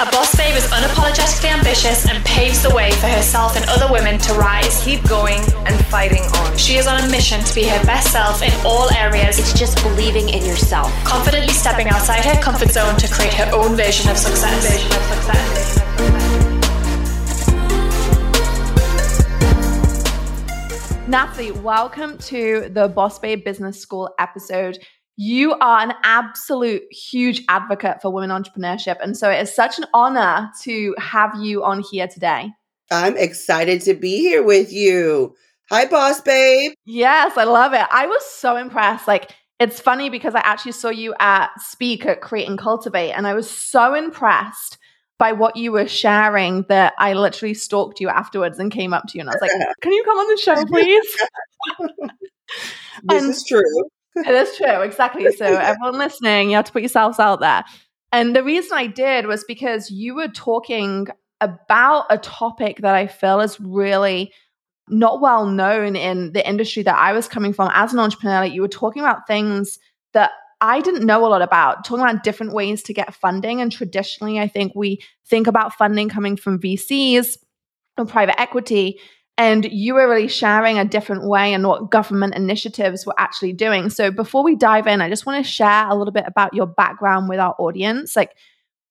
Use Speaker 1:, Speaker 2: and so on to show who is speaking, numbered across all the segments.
Speaker 1: A boss babe is unapologetically ambitious and paves the way for herself and other women to rise.
Speaker 2: Keep going and fighting on.
Speaker 1: She is on a mission to be her best self in all areas.
Speaker 3: It's just believing in yourself.
Speaker 1: Confidently stepping outside her comfort zone to create her own version of success. Version of success.
Speaker 4: Natalie, welcome to the Boss Babe Business School episode. You are an absolute huge advocate for women entrepreneurship. And so it is such an honor to have you on here today.
Speaker 5: I'm excited to be here with you. Hi, boss babe.
Speaker 4: Yes, I love it. I was so impressed. Like, it's funny because I actually saw you at Speak at Create and Cultivate, and I was so impressed by what you were sharing that I literally stalked you afterwards and came up to you and I was like, Can you come on the show, please?
Speaker 5: this and, is true
Speaker 4: it is true, exactly. So everyone listening, you have to put yourselves out there. And the reason I did was because you were talking about a topic that I feel is really not well known in the industry that I was coming from as an entrepreneur. Like you were talking about things that I didn't know a lot about, talking about different ways to get funding. And traditionally, I think we think about funding coming from VCs or private equity. And you were really sharing a different way and what government initiatives were actually doing. So before we dive in, I just want to share a little bit about your background with our audience, like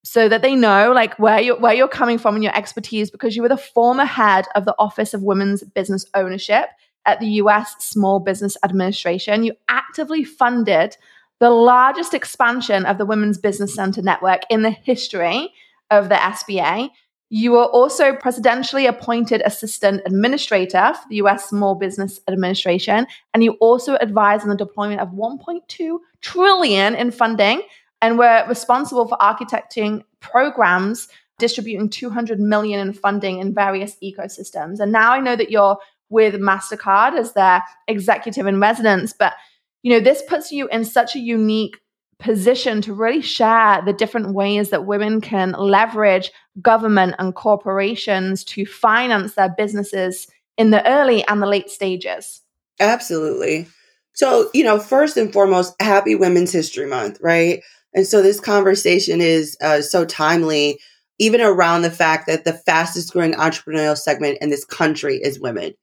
Speaker 4: so that they know like where you're where you're coming from and your expertise, because you were the former head of the Office of Women's Business Ownership at the US Small Business Administration. You actively funded the largest expansion of the Women's Business Center network in the history of the SBA. You were also presidentially appointed assistant administrator for the US Small Business Administration, and you also advised on the deployment of 1.2 trillion in funding and were responsible for architecting programs distributing 200 million in funding in various ecosystems. And now I know that you're with Mastercard as their executive in residence, but you know, this puts you in such a unique position to really share the different ways that women can leverage government and corporations to finance their businesses in the early and the late stages.
Speaker 5: Absolutely. So, you know, first and foremost, happy Women's History Month, right? And so this conversation is uh, so timely, even around the fact that the fastest growing entrepreneurial segment in this country is women.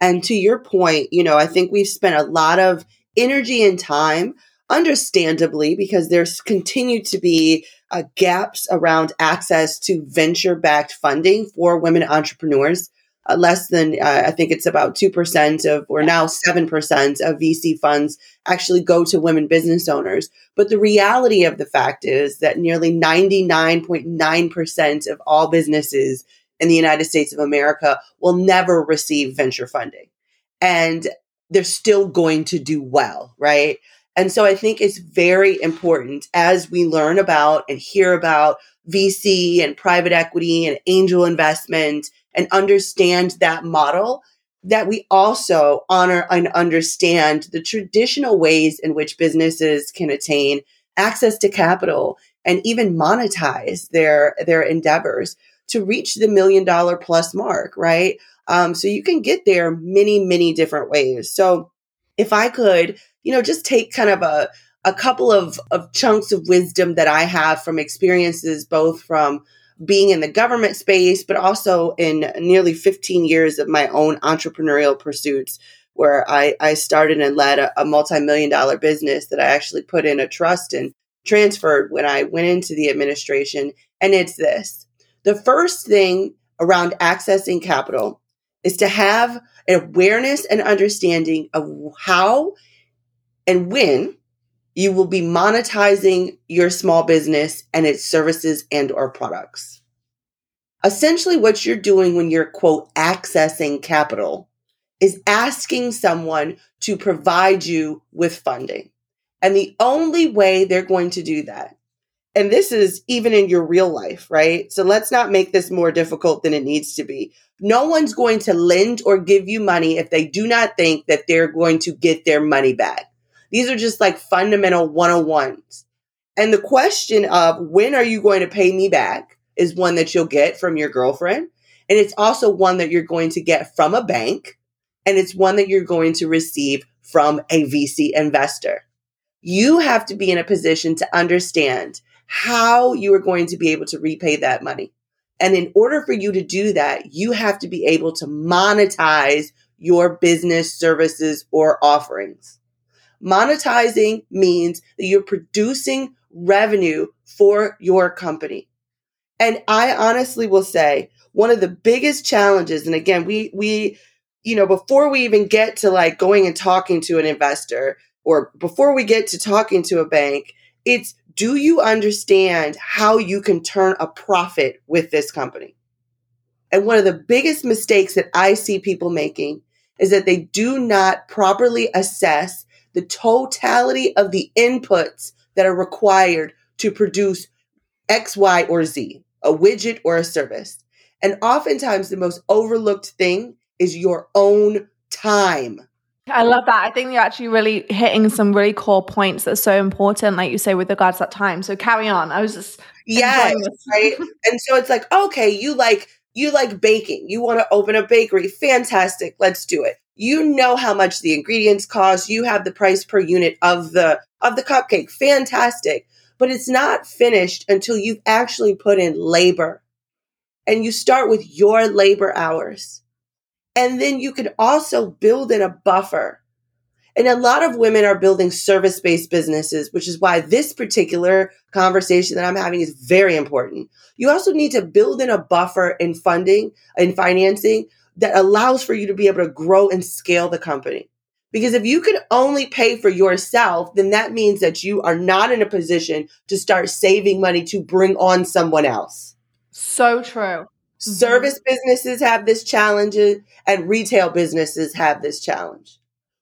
Speaker 5: And to your point, you know, I think we've spent a lot of energy and time understandably, because there's continued to be uh, gaps around access to venture backed funding for women entrepreneurs. Uh, less than, uh, I think it's about 2% of, or now 7% of VC funds actually go to women business owners. But the reality of the fact is that nearly 99.9% of all businesses in the United States of America will never receive venture funding. And they're still going to do well, right? And so I think it's very important as we learn about and hear about VC and private equity and angel investment and understand that model that we also honor and understand the traditional ways in which businesses can attain access to capital and even monetize their their endeavors to reach the million dollar plus mark right? Um, so you can get there many many different ways. So if i could you know, just take kind of a, a couple of, of chunks of wisdom that I have from experiences, both from being in the government space, but also in nearly 15 years of my own entrepreneurial pursuits, where I, I started and led a, a multi million dollar business that I actually put in a trust and transferred when I went into the administration. And it's this the first thing around accessing capital is to have an awareness and understanding of how and when you will be monetizing your small business and its services and or products. Essentially what you're doing when you're quote accessing capital is asking someone to provide you with funding. And the only way they're going to do that and this is even in your real life, right? So let's not make this more difficult than it needs to be. No one's going to lend or give you money if they do not think that they're going to get their money back. These are just like fundamental 101s. And the question of when are you going to pay me back is one that you'll get from your girlfriend. And it's also one that you're going to get from a bank. And it's one that you're going to receive from a VC investor. You have to be in a position to understand how you are going to be able to repay that money. And in order for you to do that, you have to be able to monetize your business services or offerings. Monetizing means that you're producing revenue for your company. And I honestly will say one of the biggest challenges, and again, we, we, you know, before we even get to like going and talking to an investor or before we get to talking to a bank, it's do you understand how you can turn a profit with this company? And one of the biggest mistakes that I see people making is that they do not properly assess the totality of the inputs that are required to produce X, Y, or Z, a widget or a service. And oftentimes, the most overlooked thing is your own time.
Speaker 4: I love that. I think you're actually really hitting some really core points that's so important, like you say, with regards to that time. So carry on. I was just
Speaker 5: yes, right. and so it's like, okay, you like you like baking. You want to open a bakery. Fantastic. Let's do it. You know how much the ingredients cost. You have the price per unit of the of the cupcake. Fantastic. But it's not finished until you've actually put in labor. And you start with your labor hours. And then you can also build in a buffer. And a lot of women are building service based businesses, which is why this particular conversation that I'm having is very important. You also need to build in a buffer in funding and financing that allows for you to be able to grow and scale the company. Because if you can only pay for yourself, then that means that you are not in a position to start saving money to bring on someone else.
Speaker 4: So true.
Speaker 5: Mm-hmm. Service businesses have this challenge and retail businesses have this challenge.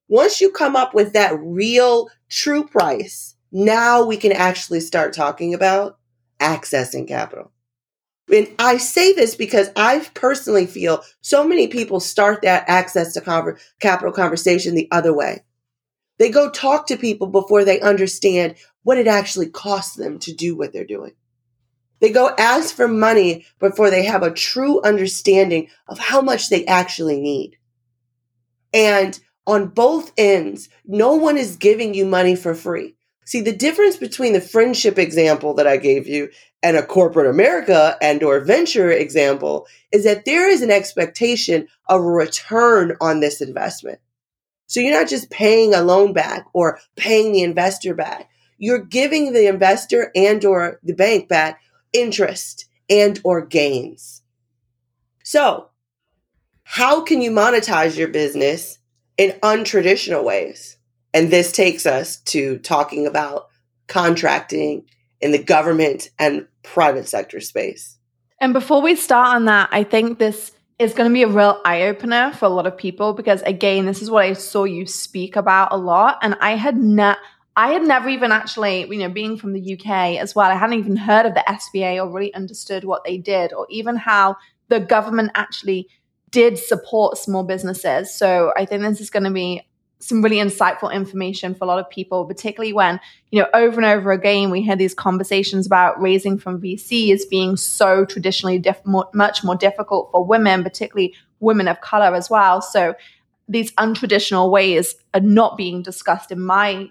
Speaker 5: Once you come up with that real true price, now we can actually start talking about accessing capital. And I say this because I personally feel so many people start that access to conver- capital conversation the other way. They go talk to people before they understand what it actually costs them to do what they're doing. They go ask for money before they have a true understanding of how much they actually need. And on both ends, no one is giving you money for free. See, the difference between the friendship example that I gave you and a corporate America and or venture example is that there is an expectation of a return on this investment. So you're not just paying a loan back or paying the investor back. You're giving the investor and or the bank back interest and or gains. So, how can you monetize your business in untraditional ways? And this takes us to talking about contracting in the government and private sector space.
Speaker 4: And before we start on that, I think this is going to be a real eye opener for a lot of people because, again, this is what I saw you speak about a lot. And I had not, I had never even actually, you know, being from the UK as well, I hadn't even heard of the SBA or really understood what they did or even how the government actually did support small businesses. So I think this is going to be some really insightful information for a lot of people, particularly when, you know, over and over again, we hear these conversations about raising from VC as being so traditionally diff- much more difficult for women, particularly women of color as well. So these untraditional ways are not being discussed in my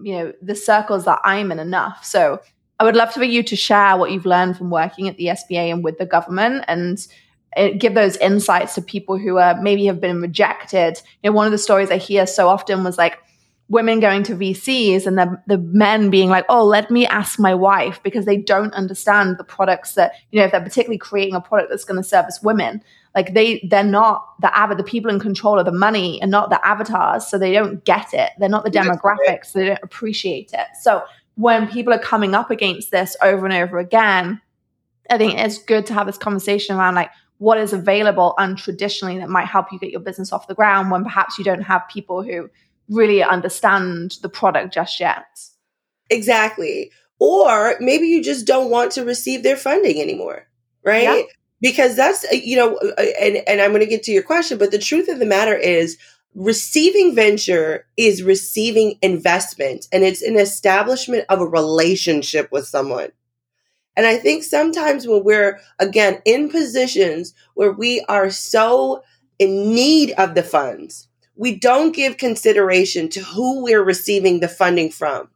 Speaker 4: you know the circles that i'm in enough so i would love for you to share what you've learned from working at the sba and with the government and give those insights to people who are maybe have been rejected you know one of the stories i hear so often was like women going to VCs and the, the men being like, oh, let me ask my wife because they don't understand the products that, you know, if they're particularly creating a product that's going to service women, like they they're not the av- the people in control of the money and not the avatars, so they don't get it. They're not the demographics, so they don't appreciate it. So when people are coming up against this over and over again, I think it's good to have this conversation around like what is available untraditionally that might help you get your business off the ground when perhaps you don't have people who really understand the product just yet.
Speaker 5: Exactly. Or maybe you just don't want to receive their funding anymore, right? Yeah because that's uh, you know uh, uh, and and I'm going to get to your question but the truth of the matter is receiving venture is receiving investment and it's an establishment of a relationship with someone and I think sometimes when we're again in positions where we are so in need of the funds we don't give consideration to who we're receiving the funding from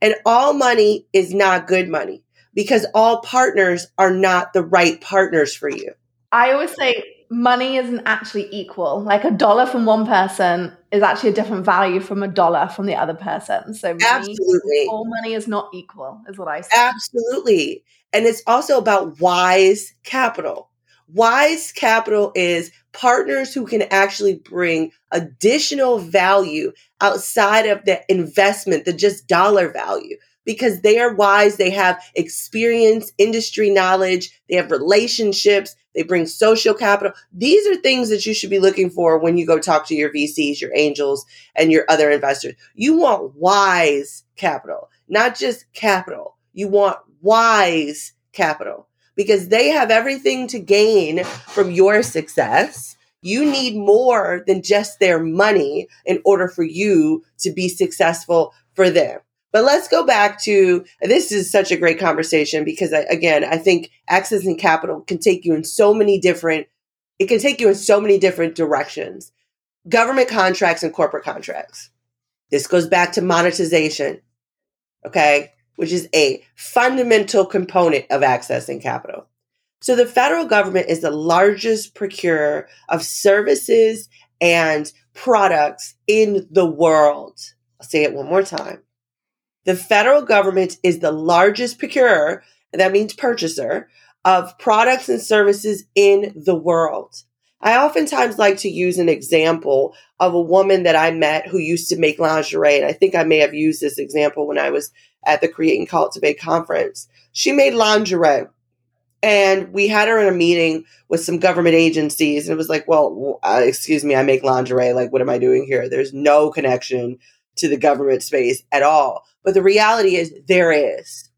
Speaker 5: And all money is not good money because all partners are not the right partners for you.
Speaker 4: I always say money isn't actually equal. Like a dollar from one person is actually a different value from a dollar from the other person. So money,
Speaker 5: Absolutely.
Speaker 4: all money is not equal, is what I say.
Speaker 5: Absolutely. And it's also about wise capital. Wise capital is partners who can actually bring additional value outside of the investment, the just dollar value because they are wise. They have experience, industry knowledge, they have relationships, they bring social capital. These are things that you should be looking for when you go talk to your VCs, your angels, and your other investors. You want wise capital, not just capital. You want wise capital because they have everything to gain from your success. You need more than just their money in order for you to be successful for them. But let's go back to this is such a great conversation because I, again, I think accessing capital can take you in so many different it can take you in so many different directions. Government contracts and corporate contracts. This goes back to monetization. Okay? Which is a fundamental component of accessing capital. So the federal government is the largest procurer of services and products in the world. I'll say it one more time. The federal government is the largest procurer, and that means purchaser, of products and services in the world. I oftentimes like to use an example of a woman that I met who used to make lingerie. And I think I may have used this example when I was at the Create and Cultivate conference. She made lingerie. And we had her in a meeting with some government agencies. And it was like, well, uh, excuse me, I make lingerie. Like, what am I doing here? There's no connection to the government space at all. But the reality is there is.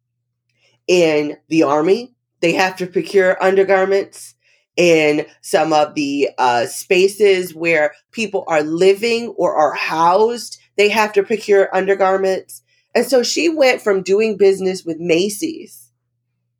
Speaker 5: In the army, they have to procure undergarments. In some of the uh, spaces where people are living or are housed, they have to procure undergarments. And so she went from doing business with Macy's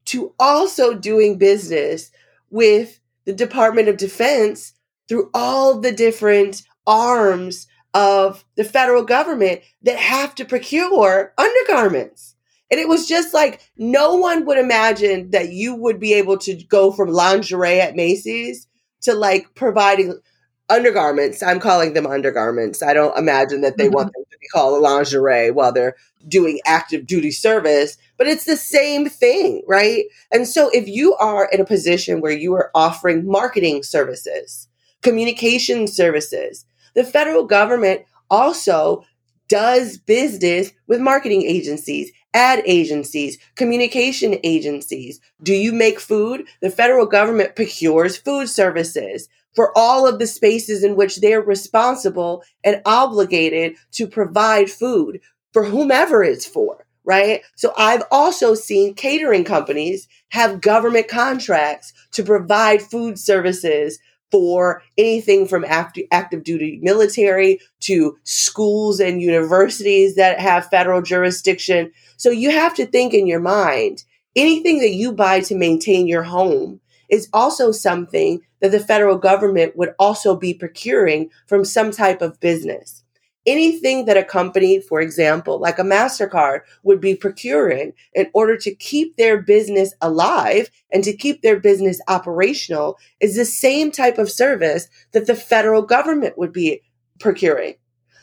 Speaker 5: to also doing business with the Department of Defense through all the different arms of the federal government that have to procure undergarments. And it was just like no one would imagine that you would be able to go from lingerie at Macy's to like providing undergarments. I'm calling them undergarments. I don't imagine that they want mm-hmm. them to be called lingerie while they're doing active duty service, but it's the same thing, right? And so if you are in a position where you are offering marketing services, communication services, the federal government also does business with marketing agencies, ad agencies, communication agencies. Do you make food? The federal government procures food services for all of the spaces in which they're responsible and obligated to provide food for whomever it's for, right? So I've also seen catering companies have government contracts to provide food services for anything from active, active duty military to schools and universities that have federal jurisdiction. So you have to think in your mind anything that you buy to maintain your home is also something that the federal government would also be procuring from some type of business anything that a company, for example, like a MasterCard, would be procuring in order to keep their business alive and to keep their business operational is the same type of service that the federal government would be procuring.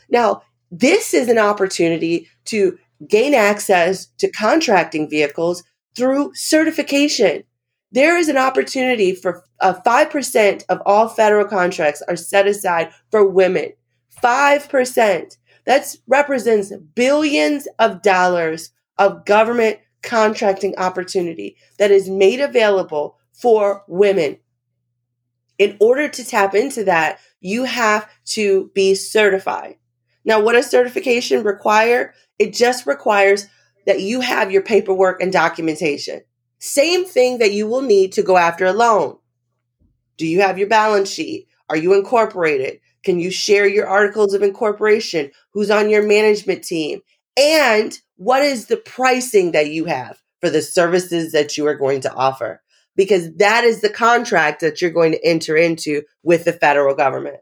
Speaker 5: Now, this is an opportunity to gain access to contracting vehicles through certification. There is an opportunity for uh, 5% of all federal contracts are set aside for women 5%. That represents billions of dollars of government contracting opportunity that is made available for women. In order to tap into that, you have to be certified. Now, what does certification require? It just requires that you have your paperwork and documentation. Same thing that you will need to go after a loan. Do you have your balance sheet? Are you incorporated? Can you share your articles of incorporation? Who's on your management team? And what is the pricing that you have for the services that you are going to offer? Because that is the contract that you're going to enter into with the federal government.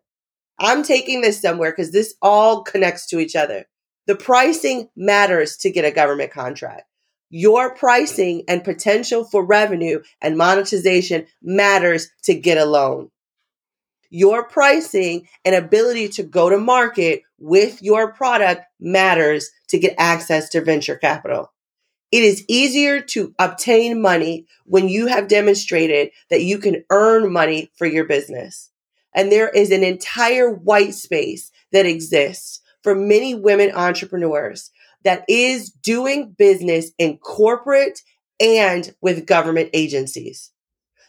Speaker 5: I'm taking this somewhere because this all connects to each other. The pricing matters to get a government contract. Your pricing and potential for revenue and monetization matters to get a loan. Your pricing and ability to go to market with your product matters to get access to venture capital. It is easier to obtain money when you have demonstrated that you can earn money for your business. And there is an entire white space that exists for many women entrepreneurs that is doing business in corporate and with government agencies.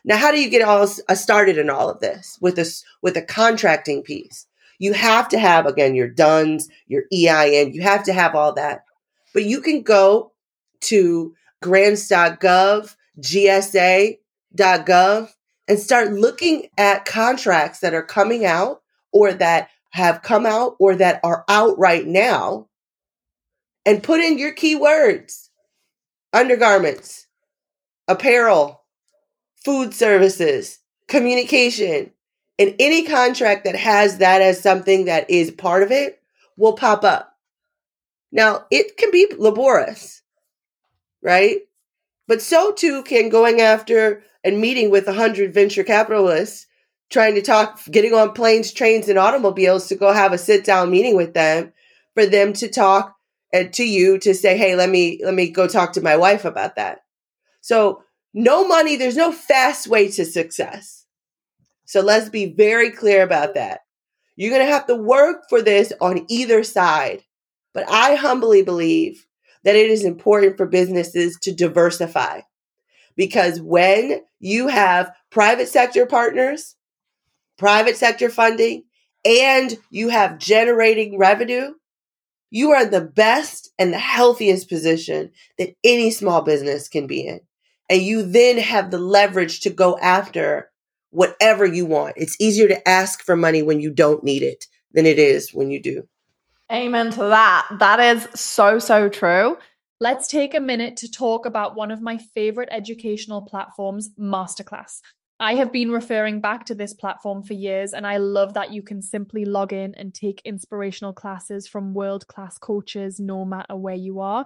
Speaker 5: Now, how do you get all uh, started in all of this with this with a contracting piece? You have to have again your DUNS, your EIN. You have to have all that, but you can go to grants.gov, GSA.gov, and start looking at contracts that are coming out or that have come out or that are out right now and put in your keywords undergarments, apparel, food services, communication, and any contract that has that as something that is part of it will pop up. Now, it can be laborious, right? But so too can going after and meeting with a hundred venture capitalists, trying to talk, getting on planes, trains, and automobiles to go have a sit down meeting with them for them to talk and to you to say, hey, let me let me go talk to my wife about that. So no money, there's no fast way to success. So let's be very clear about that. You're going to have to work for this on either side. But I humbly believe that it is important for businesses to diversify because when you have private sector partners, private sector funding, and you have generating revenue, you are in the best and the healthiest position that any small business can be in. And you then have the leverage to go after whatever you want. It's easier to ask for money when you don't need it than it is when you do.
Speaker 4: Amen to that. That is so, so true.
Speaker 6: Let's take a minute to talk about one of my favorite educational platforms, Masterclass. I have been referring back to this platform for years, and I love that you can simply log in and take inspirational classes from world class coaches no matter where you are.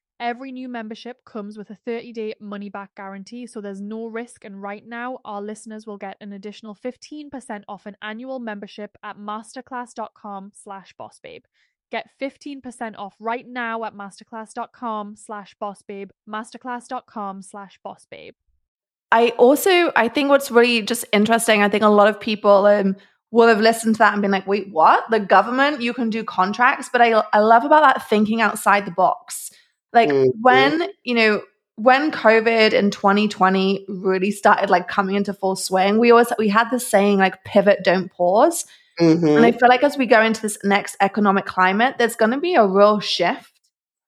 Speaker 6: Every new membership comes with a 30 day money back guarantee, so there's no risk. And right now, our listeners will get an additional 15% off an annual membership at masterclass.com slash bossbabe. Get 15% off right now at masterclass.com slash bossbabe, masterclass.com slash bossbabe.
Speaker 4: I also, I think what's really just interesting, I think a lot of people um, will have listened to that and been like, wait, what? The government, you can do contracts. But I, I love about that thinking outside the box like mm-hmm. when, you know, when COVID in 2020 really started like coming into full swing, we always we had this saying like pivot, don't pause. Mm-hmm. And I feel like as we go into this next economic climate, there's going to be a real shift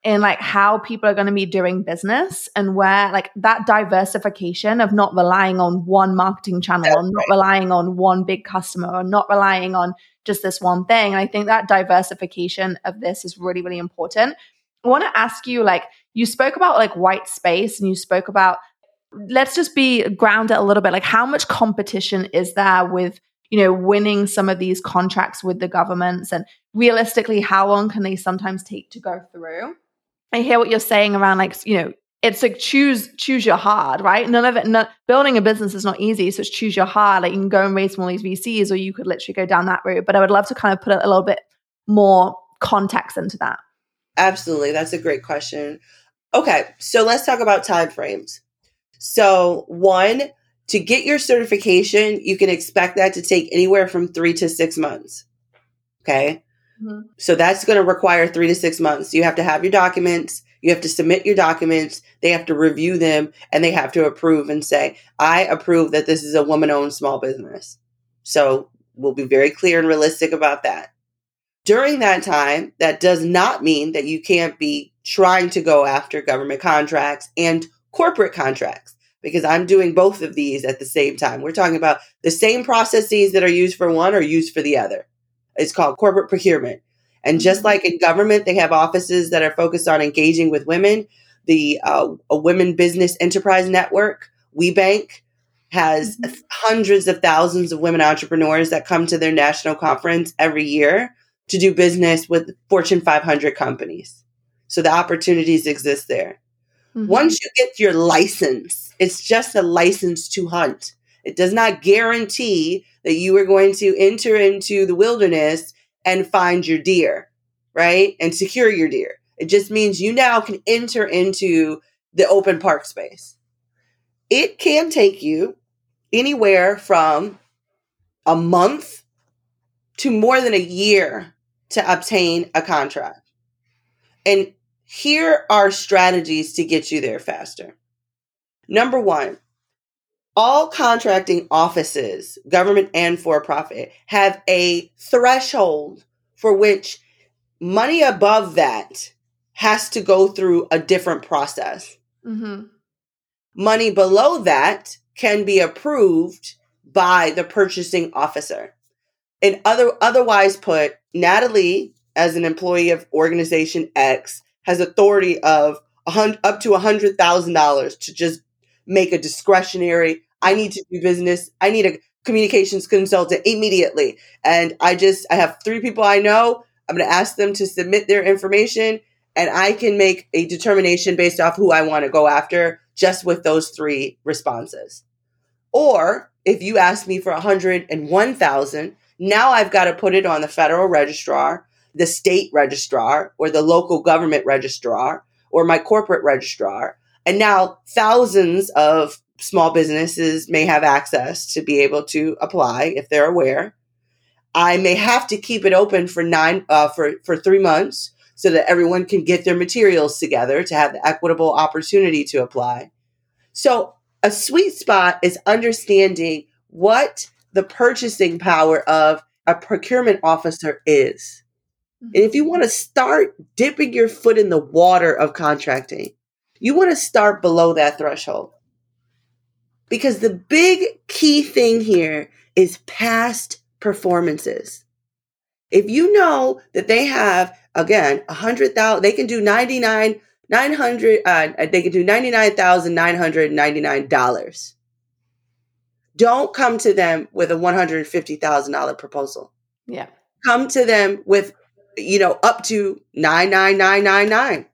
Speaker 4: in like how people are going to be doing business and where like that diversification of not relying on one marketing channel or not relying on one big customer or not relying on just this one thing. And I think that diversification of this is really, really important. I want to ask you like you spoke about like white space and you spoke about let's just be grounded a little bit like how much competition is there with you know winning some of these contracts with the governments? And realistically how long can they sometimes take to go through? I hear what you're saying around like you know it's like choose choose your hard right? None of it no, building a business is not easy so it's choose your hard. Like you can go and raise all these vcs or you could literally go down that route. But i would love to kind of put a little bit more context into that
Speaker 5: Absolutely. That's a great question. Okay, so let's talk about time frames. So, one, to get your certification, you can expect that to take anywhere from three to six months. Okay. Mm-hmm. So that's going to require three to six months. You have to have your documents. You have to submit your documents. They have to review them and they have to approve and say, I approve that this is a woman owned small business. So we'll be very clear and realistic about that. During that time, that does not mean that you can't be trying to go after government contracts and corporate contracts because I'm doing both of these at the same time. We're talking about the same processes that are used for one are used for the other. It's called corporate procurement. And just mm-hmm. like in government, they have offices that are focused on engaging with women. The uh, a Women Business Enterprise Network, WBENC, has mm-hmm. hundreds of thousands of women entrepreneurs that come to their national conference every year to do business with Fortune 500 companies. So the opportunities exist there. Mm-hmm. Once you get your license, it's just a license to hunt. It does not guarantee that you are going to enter into the wilderness and find your deer, right? And secure your deer. It just means you now can enter into the open park space. It can take you anywhere from a month to more than a year to obtain a contract. And here are strategies to get you there faster. Number one, all contracting offices, government and for profit, have a threshold for which money above that has to go through a different process. Mm-hmm. Money below that can be approved by the purchasing officer. And other otherwise put, Natalie, as an employee of organization X, has authority of up to $100,000 to just make a discretionary, I need to do business, I need a communications consultant immediately. And I just, I have three people I know. I'm going to ask them to submit their information and I can make a determination based off who I want to go after just with those three responses. Or if you ask me for 101,000, now I've got to put it on the federal registrar, the state registrar, or the local government registrar, or my corporate registrar. And now thousands of small businesses may have access to be able to apply if they're aware. I may have to keep it open for nine uh, for for three months so that everyone can get their materials together to have the equitable opportunity to apply. So a sweet spot is understanding what the purchasing power of a procurement officer is. And if you want to start dipping your foot in the water of contracting, you want to start below that threshold. Because the big key thing here is past performances. If you know that they have, again, a hundred thousand, they can do 99, 900, uh, they can do $99,999 don't come to them with a $150,000 proposal.
Speaker 4: Yeah.
Speaker 5: Come to them with, you know, up to 99999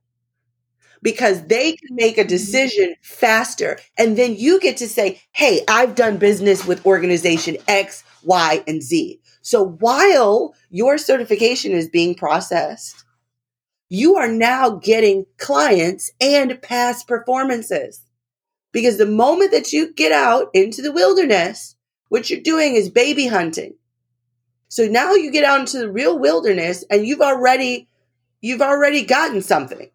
Speaker 5: because they can make a mm-hmm. decision faster. And then you get to say, hey, I've done business with organization X, Y, and Z. So while your certification is being processed, you are now getting clients and past performances. Because the moment that you get out into the wilderness, what you're doing is baby hunting. So now you get out into the real wilderness and you've already you've already gotten something.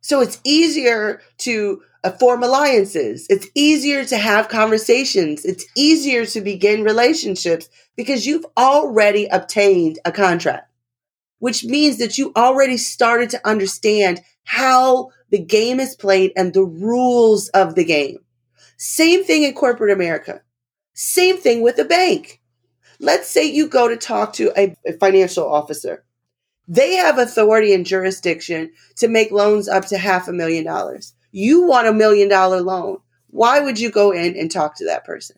Speaker 5: So it's easier to uh, form alliances. It's easier to have conversations. It's easier to begin relationships because you've already obtained a contract, which means that you already started to understand how the game is played and the rules of the game. Same thing in corporate America. Same thing with a bank. Let's say you go to talk to a, financial officer. They have authority and jurisdiction to make loans up to half a million dollars. You want a million dollar loan. Why would you go in and talk to that person?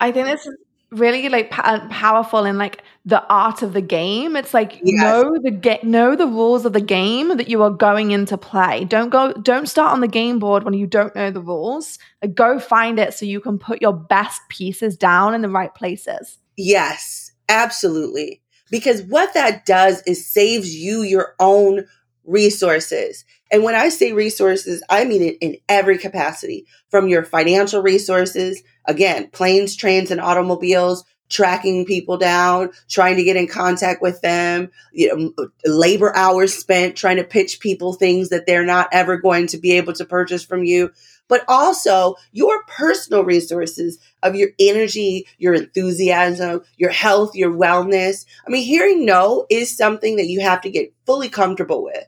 Speaker 4: I think this is really like uh, powerful in like the art of the game. It's like yes. know the get know the rules of the game that you are going into play. Don't go don't start on the game board when you don't know the rules. Like, go find it so you can put your best pieces down in the right places.
Speaker 5: Yes, absolutely. Because what that does is saves you your own resources. And when I say resources, I mean it in every capacity from your financial resources, again, planes, trains, and automobiles, tracking people down, trying to get in contact with them, you know, labor hours spent trying to pitch people things that they're not ever going to be able to purchase from you, but also your personal resources of your energy, your enthusiasm, your health, your wellness. I mean, hearing no is something that you have to get fully comfortable with,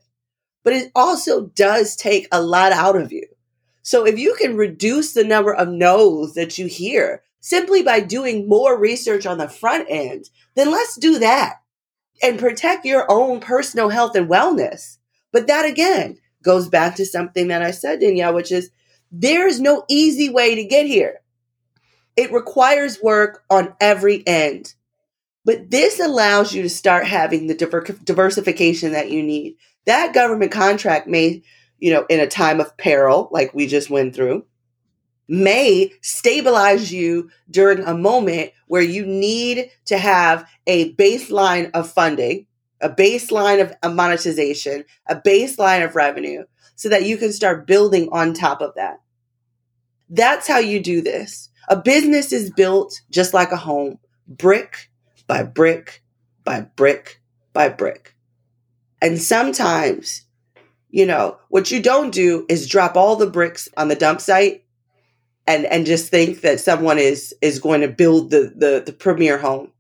Speaker 5: but it also does take a lot out of you. So if you can reduce the number of no's that you hear, simply by doing more research on the front end, then let's do that and protect your own personal health and wellness. But that again goes back to something that I said, Danielle, which is there's no easy way to get here. It requires work on every end. But this allows you to start having the diver- diversification that you need. That government contract may, you know, in a time of peril, like we just went through, may stabilize you during a moment where you need to have a baseline of funding, a baseline of a monetization, a baseline of revenue, so that you can start building on top of that. That's how you do this. A business is built just like a home, brick by brick by brick by brick. And sometimes, you know, what you don't do is drop all the bricks on the dump site and and just think that someone is is going to build the the, the premier home.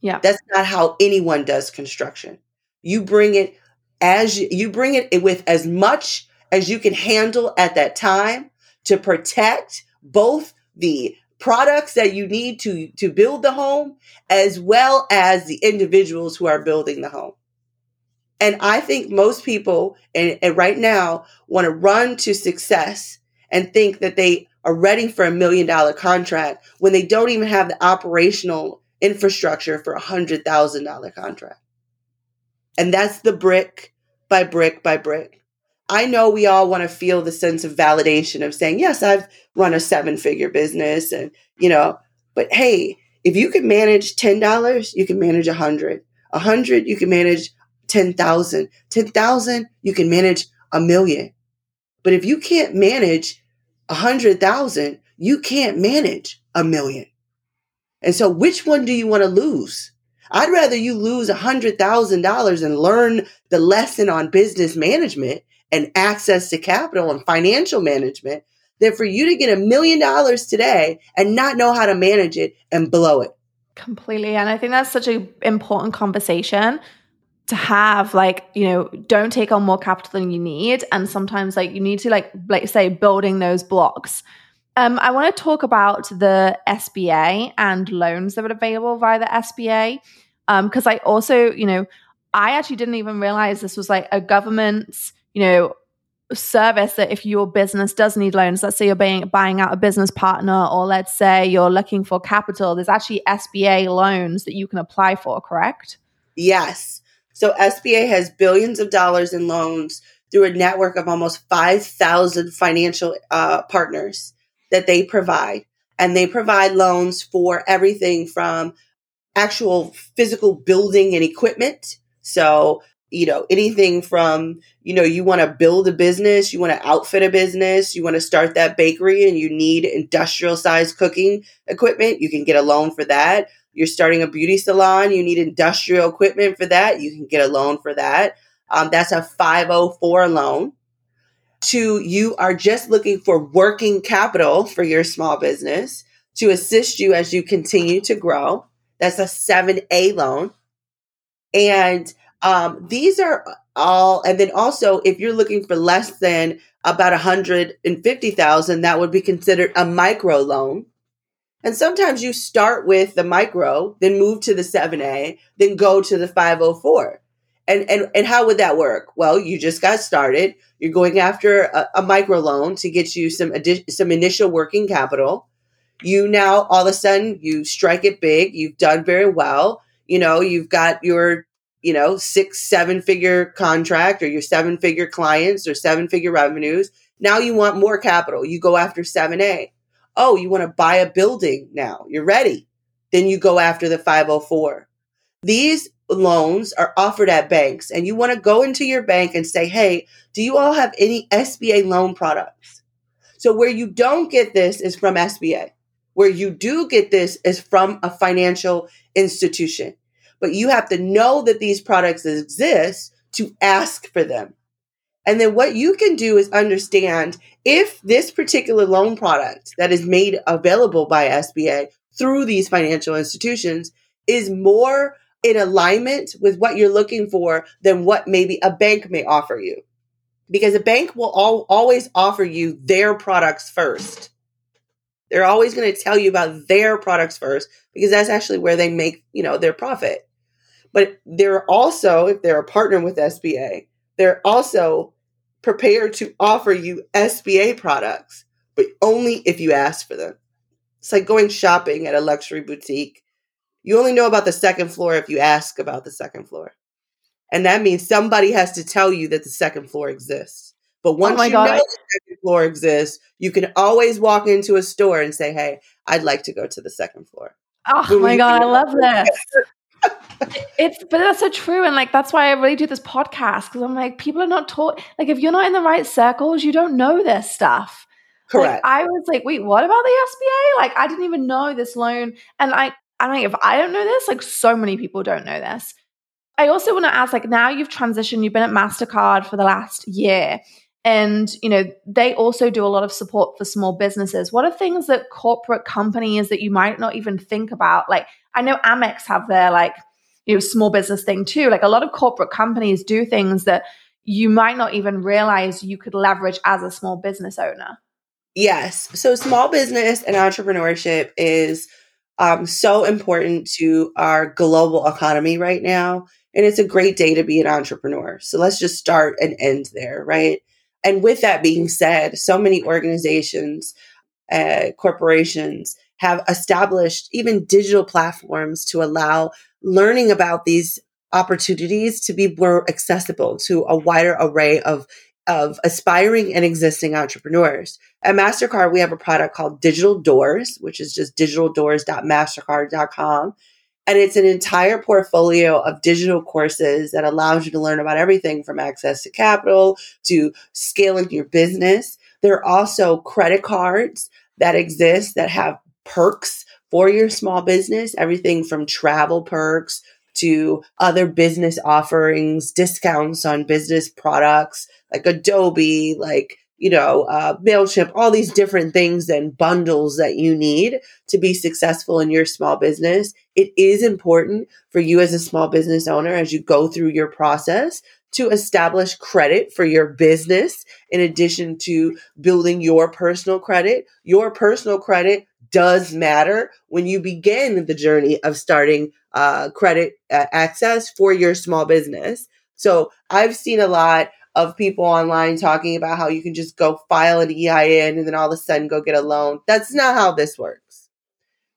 Speaker 4: Yeah.
Speaker 5: That's not how anyone does construction. You bring it as you, you bring it with as much as you can handle at that time to protect both the products that you need to to build the home as well as the individuals who are building the home. And I think most people and, and right now want to run to success and think that they are ready for a million dollar contract when they don't even have the operational infrastructure for a hundred thousand dollar contract. And that's the brick by brick by brick. I know we all want to feel the sense of validation of saying, yes, I've run a seven figure business and, you know, but hey, if you can manage $10, you can manage a hundred. A hundred, you can manage 10,000. 10,000, you can manage a million. But if you can't manage a hundred thousand, you can't manage a million. And so which one do you want to lose? I'd rather you lose a hundred thousand dollars and learn the lesson on business management and access to capital and financial management than for you to get a million dollars today and not know how to manage it and blow it.
Speaker 4: Completely. And I think that's such an important conversation to have like you know don't take on more capital than you need. And sometimes like you need to like like say building those blocks. Um i want to talk about the sba and loans that are available via the sba um because i also you know i actually didn't even realize this was like a government's you know service that if your business does need loans let's say you're buying, buying out a business partner or let's say you're looking for capital there's actually sba loans that you can apply for correct?
Speaker 5: Yes so SBA has billions of dollars in loans through a network of almost 5,000 financial uh, partners that they provide. And they provide loans for everything from actual physical building and equipment. So, you know, anything from, you know, you want to build a business, you want to outfit a business, you want to start that bakery and you need industrial size cooking equipment, you can get a loan for that you're starting a beauty salon, you need industrial equipment for that, you can get a loan for that. Um, that's a 504 loan. Two, you are just looking for working capital for your small business to assist you as you continue to grow. That's a 7A loan. And um, these are all, and then also if you're looking for less than about 150,000, that would be considered a micro loan. And sometimes you start with the micro, then move to the 7A, then go to the 504. And, and, and how would that work? Well, you just got started. You're going after a, a micro loan to get you some adi- some initial working capital. You now all of a sudden you strike it big. You've done very well. You know, you've got your you know six seven figure contract or your seven figure clients or seven figure revenues. Now you want more capital. You go after 7A Oh, you want to buy a building now. You're ready. Then you go after the 504. These loans are offered at banks and you want to go into your bank and say, Hey, do you all have any SBA loan products? So where you don't get this is from SBA. Where you do get this is from a financial institution. But you have to know that these products exist to ask for them. And then what you can do is understand if this particular loan product that is made available by SBA through these financial institutions is more in alignment with what you're looking for than what maybe a bank may offer you. Because a bank will always offer you their products first. They're always going to tell you about their products first because that's actually where they make, you know, their profit. But they're also, if they're a partner with SBA, they're also prepared to offer you SBA products, but only if you ask for them. It's like going shopping at a luxury boutique. You only know about the second floor if you ask about the second floor. And that means somebody has to tell you that the second floor exists. But oh once oh you God. know the second floor exists, you can always walk into a store and say, Hey, I'd like to go to the second floor.
Speaker 4: Oh my God, I love this. It's but that's so true and like that's why i really do this podcast because i'm like people are not taught like if you're not in the right circles you don't know this stuff.
Speaker 5: Correct.
Speaker 4: Like, i was like wait what about the sba like i didn't even know this loan and i i don't know if i don't know this like so many people don't know this. I also want to ask like now you've transitioned you've been at mastercard for the last year and you know they also do a lot of support for small businesses. What are things that corporate companies that you might not even think about? Like i know amex have their like you know small business thing too. Like a lot of corporate companies do things that you might not even realize you could leverage as a small business owner.
Speaker 5: Yes. So small business and entrepreneurship is um, so important to our global economy right now and it's a great day to be an entrepreneur. So let's just start and end there right? And with that being said so many organizations uh, corporations have established even digital platforms to allow learning about these opportunities to be more accessible to a wider array of of aspiring and existing entrepreneurs. At MasterCard, we have a product called Digital Doors, which is just digitaldoors.mastercard.com. And it's an entire portfolio of digital courses that allows you to learn about everything from access to capital to scaling your business. There are also credit cards that exist that have perks for your small business, everything from travel perks to other business offerings, discounts on business products like Adobe, like, you know, uh, MailChimp, all these different things and bundles that you need to be successful in your small business. It is important for you as a small business owner as you go through your process to establish credit for your business in addition to building your personal credit. Your personal credit does matter when you begin the journey of starting uh, credit uh, access for your small business. So I've seen a lot of people online talking about how you can just go file an EIN and then all of a sudden go get a loan. That's not how this works.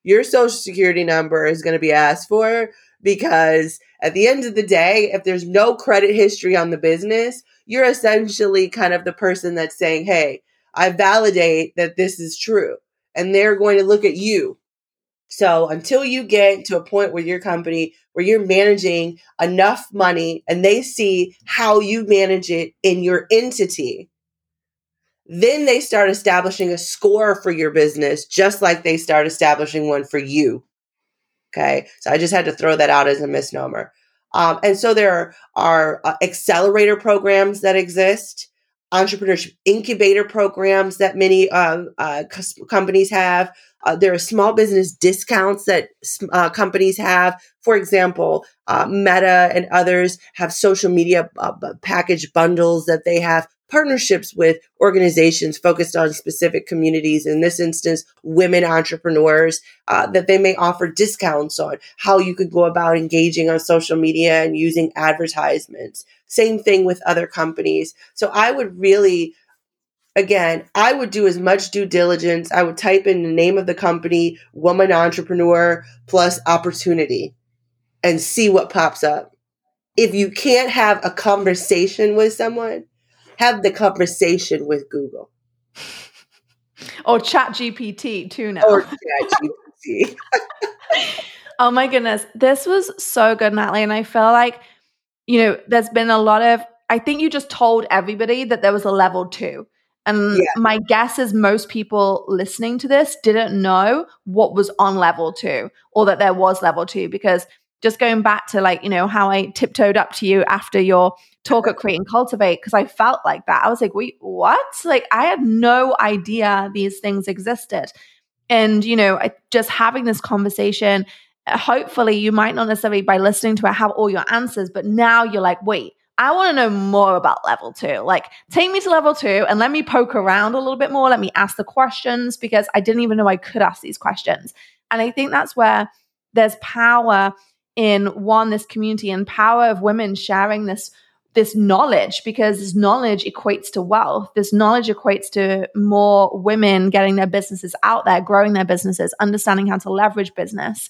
Speaker 5: Your social security number is going to be asked for because at the end of the day, if there's no credit history on the business, you're essentially kind of the person that's saying, Hey, I validate that this is true and they're going to look at you. So until you get to a point where your company, where you're managing enough money and they see how you manage it in your entity, then they start establishing a score for your business, just like they start establishing one for you. Okay. So I just had to throw that out as a misnomer. Um, and so there are, are uh, accelerator programs that exist entrepreneurship incubator programs that many uh, uh, companies have. Uh, there are small business discounts that uh, companies have. For example, uh, Meta and others have social media uh, package bundles that they have partnerships with organizations focused on specific communities. In this instance, women entrepreneurs uh, that they may offer discounts on how you could go about engaging on social media and using advertisements. Same thing with other companies. So I would really, again, I would do as much due diligence. I would type in the name of the company, woman entrepreneur plus opportunity, and see what pops up. If you can't have a conversation with someone, have the conversation with Google.
Speaker 4: Or Chat GPT too now.
Speaker 5: Or Chat GPT.
Speaker 4: Oh my goodness. This was so good, Natalie. And I feel like, you know, there's been a lot of, I think you just told everybody that there was a level two. And
Speaker 5: Yeah.
Speaker 4: my guess is most people listening to this didn't know what was on level two or that there was level two because just going back to like, you know, how I tiptoed up to you after your talk at Create and Cultivate, because I felt like that. I was like, wait, what? Like, I had no idea these things existed. And, you know, I, just having this conversation, uh, hopefully you might not necessarily by listening to it have all your answers, but now you're like, wait, I want to know more about level two. Like, take me to level two and let me poke around a little bit more. Let me ask the questions because I didn't even know I could ask these questions. And I think that's where there's power in one, this community and power of women sharing this this knowledge because this knowledge equates to wealth. This knowledge equates to more women getting their businesses out there, growing their businesses, understanding how to leverage business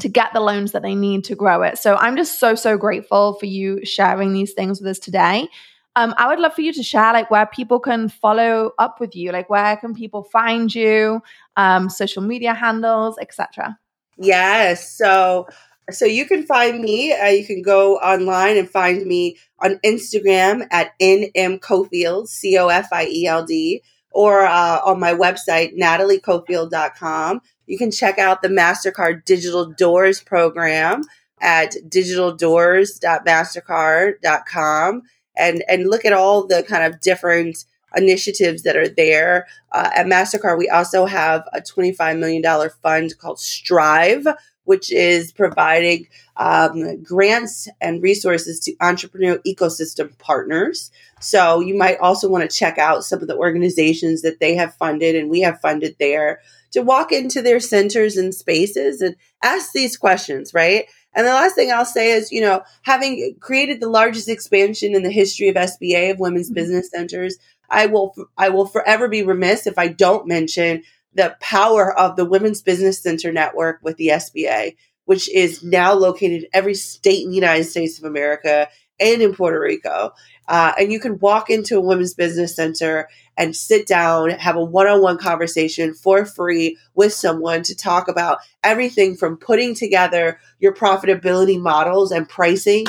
Speaker 4: to get the loans that they need to grow it. So I'm just so, so grateful for you sharing these things with us today. Um, I would love for you to share like where people can follow up with you, like where can people find you, um, social media handles, etc.
Speaker 5: Yes. So so you can find me. Uh, you can go online and find me on Instagram at nmcofield, C O F I E L D, or uh, on my website, nataliecofield.com. You can check out the MasterCard Digital Doors program at digitaldoors.mastercard.com and, and look at all the kind of different initiatives that are there. Uh, at MasterCard, we also have a $25 million fund called Strive, which is providing um, grants and resources to entrepreneurial ecosystem partners. So you might also want to check out some of the organizations that they have funded and we have funded there to walk into their centers and spaces and ask these questions, right? And the last thing I'll say is, you know, having created the largest expansion in the history of SBA of women's business centers, I will I will forever be remiss if I don't mention the power of the Women's Business Center Network with the SBA, which is now located in every state in the United States of America and in Puerto Rico. Uh, and you can walk into a women's business center and sit down, have a one on one conversation for free with someone to talk about everything from putting together your profitability models and pricing,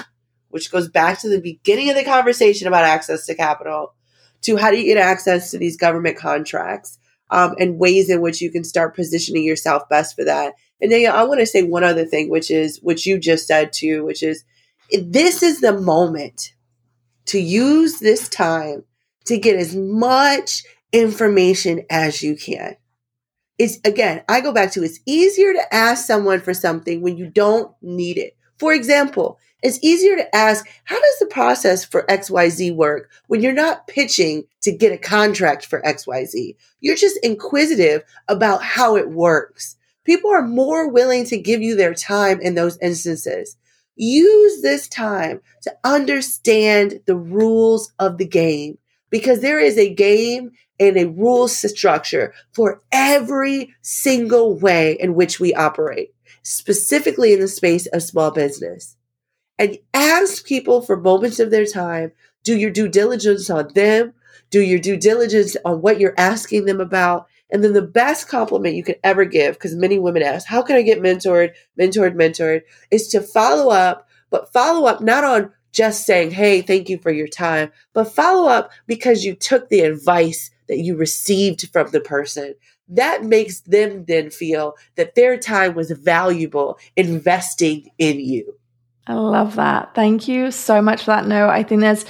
Speaker 5: which goes back to the beginning of the conversation about access to capital, to how do you get access to these government contracts um, and ways in which you can start positioning yourself best for that. And then I want to say one other thing, which is what you just said too, which is this is the moment to use this time to get as much information as you can. It's again, I go back to it's easier to ask someone for something when you don't need it. For example, it's easier to ask, how does the process for XYZ work when you're not pitching to get a contract for XYZ? You're just inquisitive about how it works. People are more willing to give you their time in those instances. Use this time to understand the rules of the game because there is a game and a rule structure for every single way in which we operate, specifically in the space of small business. And ask people for moments of their time. Do your due diligence on them. Do your due diligence on what you're asking them about. And then the best compliment you can ever give, because many women ask, how can I get mentored, mentored, mentored, is to follow up, but follow up not on just saying, hey, thank you for your time, but follow up because you took the advice that you received from the person. That makes them then feel that their time was valuable investing in you.
Speaker 4: I love that. Thank you so much for that note. I think there's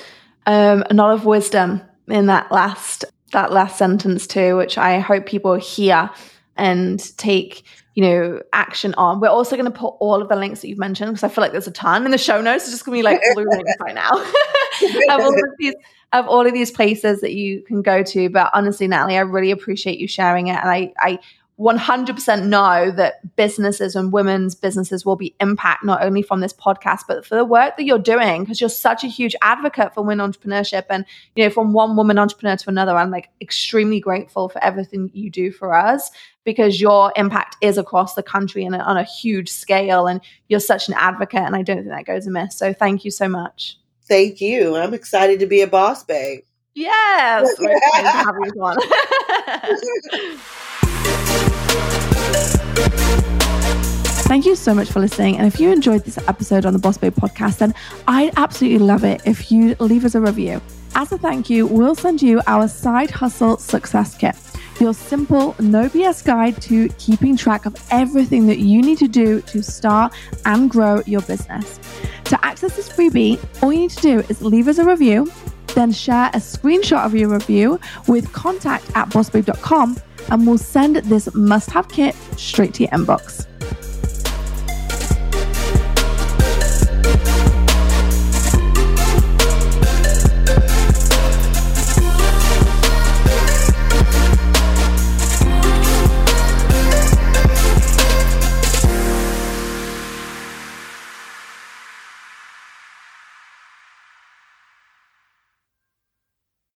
Speaker 4: um, a lot of wisdom in that last that last sentence too, which I hope people hear and take you know action on. We're also going to put all of the links that you've mentioned because I feel like there's a ton in the show notes. It's just going to be like blue links right now of all of these of all of these places that you can go to. But honestly, Natalie, I really appreciate you sharing it, and I I 100% know that businesses and women's businesses will be impact not only from this podcast but for the work that you're doing because you're such a huge advocate for women entrepreneurship. And you know from one woman entrepreneur to another i'm like extremely grateful for everything you do for us because your impact is across the country and on a huge scale and you're such an advocate and i don't think that goes amiss. So thank you so much.
Speaker 5: Thank you. I'm excited to be a boss babe.
Speaker 4: yes! We're Thank you so much for listening. And if you enjoyed this episode on the Boss Babe podcast, then I'd absolutely love it if you leave us a review. As a thank you, we'll send you our side hustle success kit, your simple, no BS guide to keeping track of everything that you need to do to start and grow your business. To access this freebie, all you need to do is leave us a review, then share a screenshot of your review with contact at bossbabe.com, and we'll send this must have kit straight to your inbox.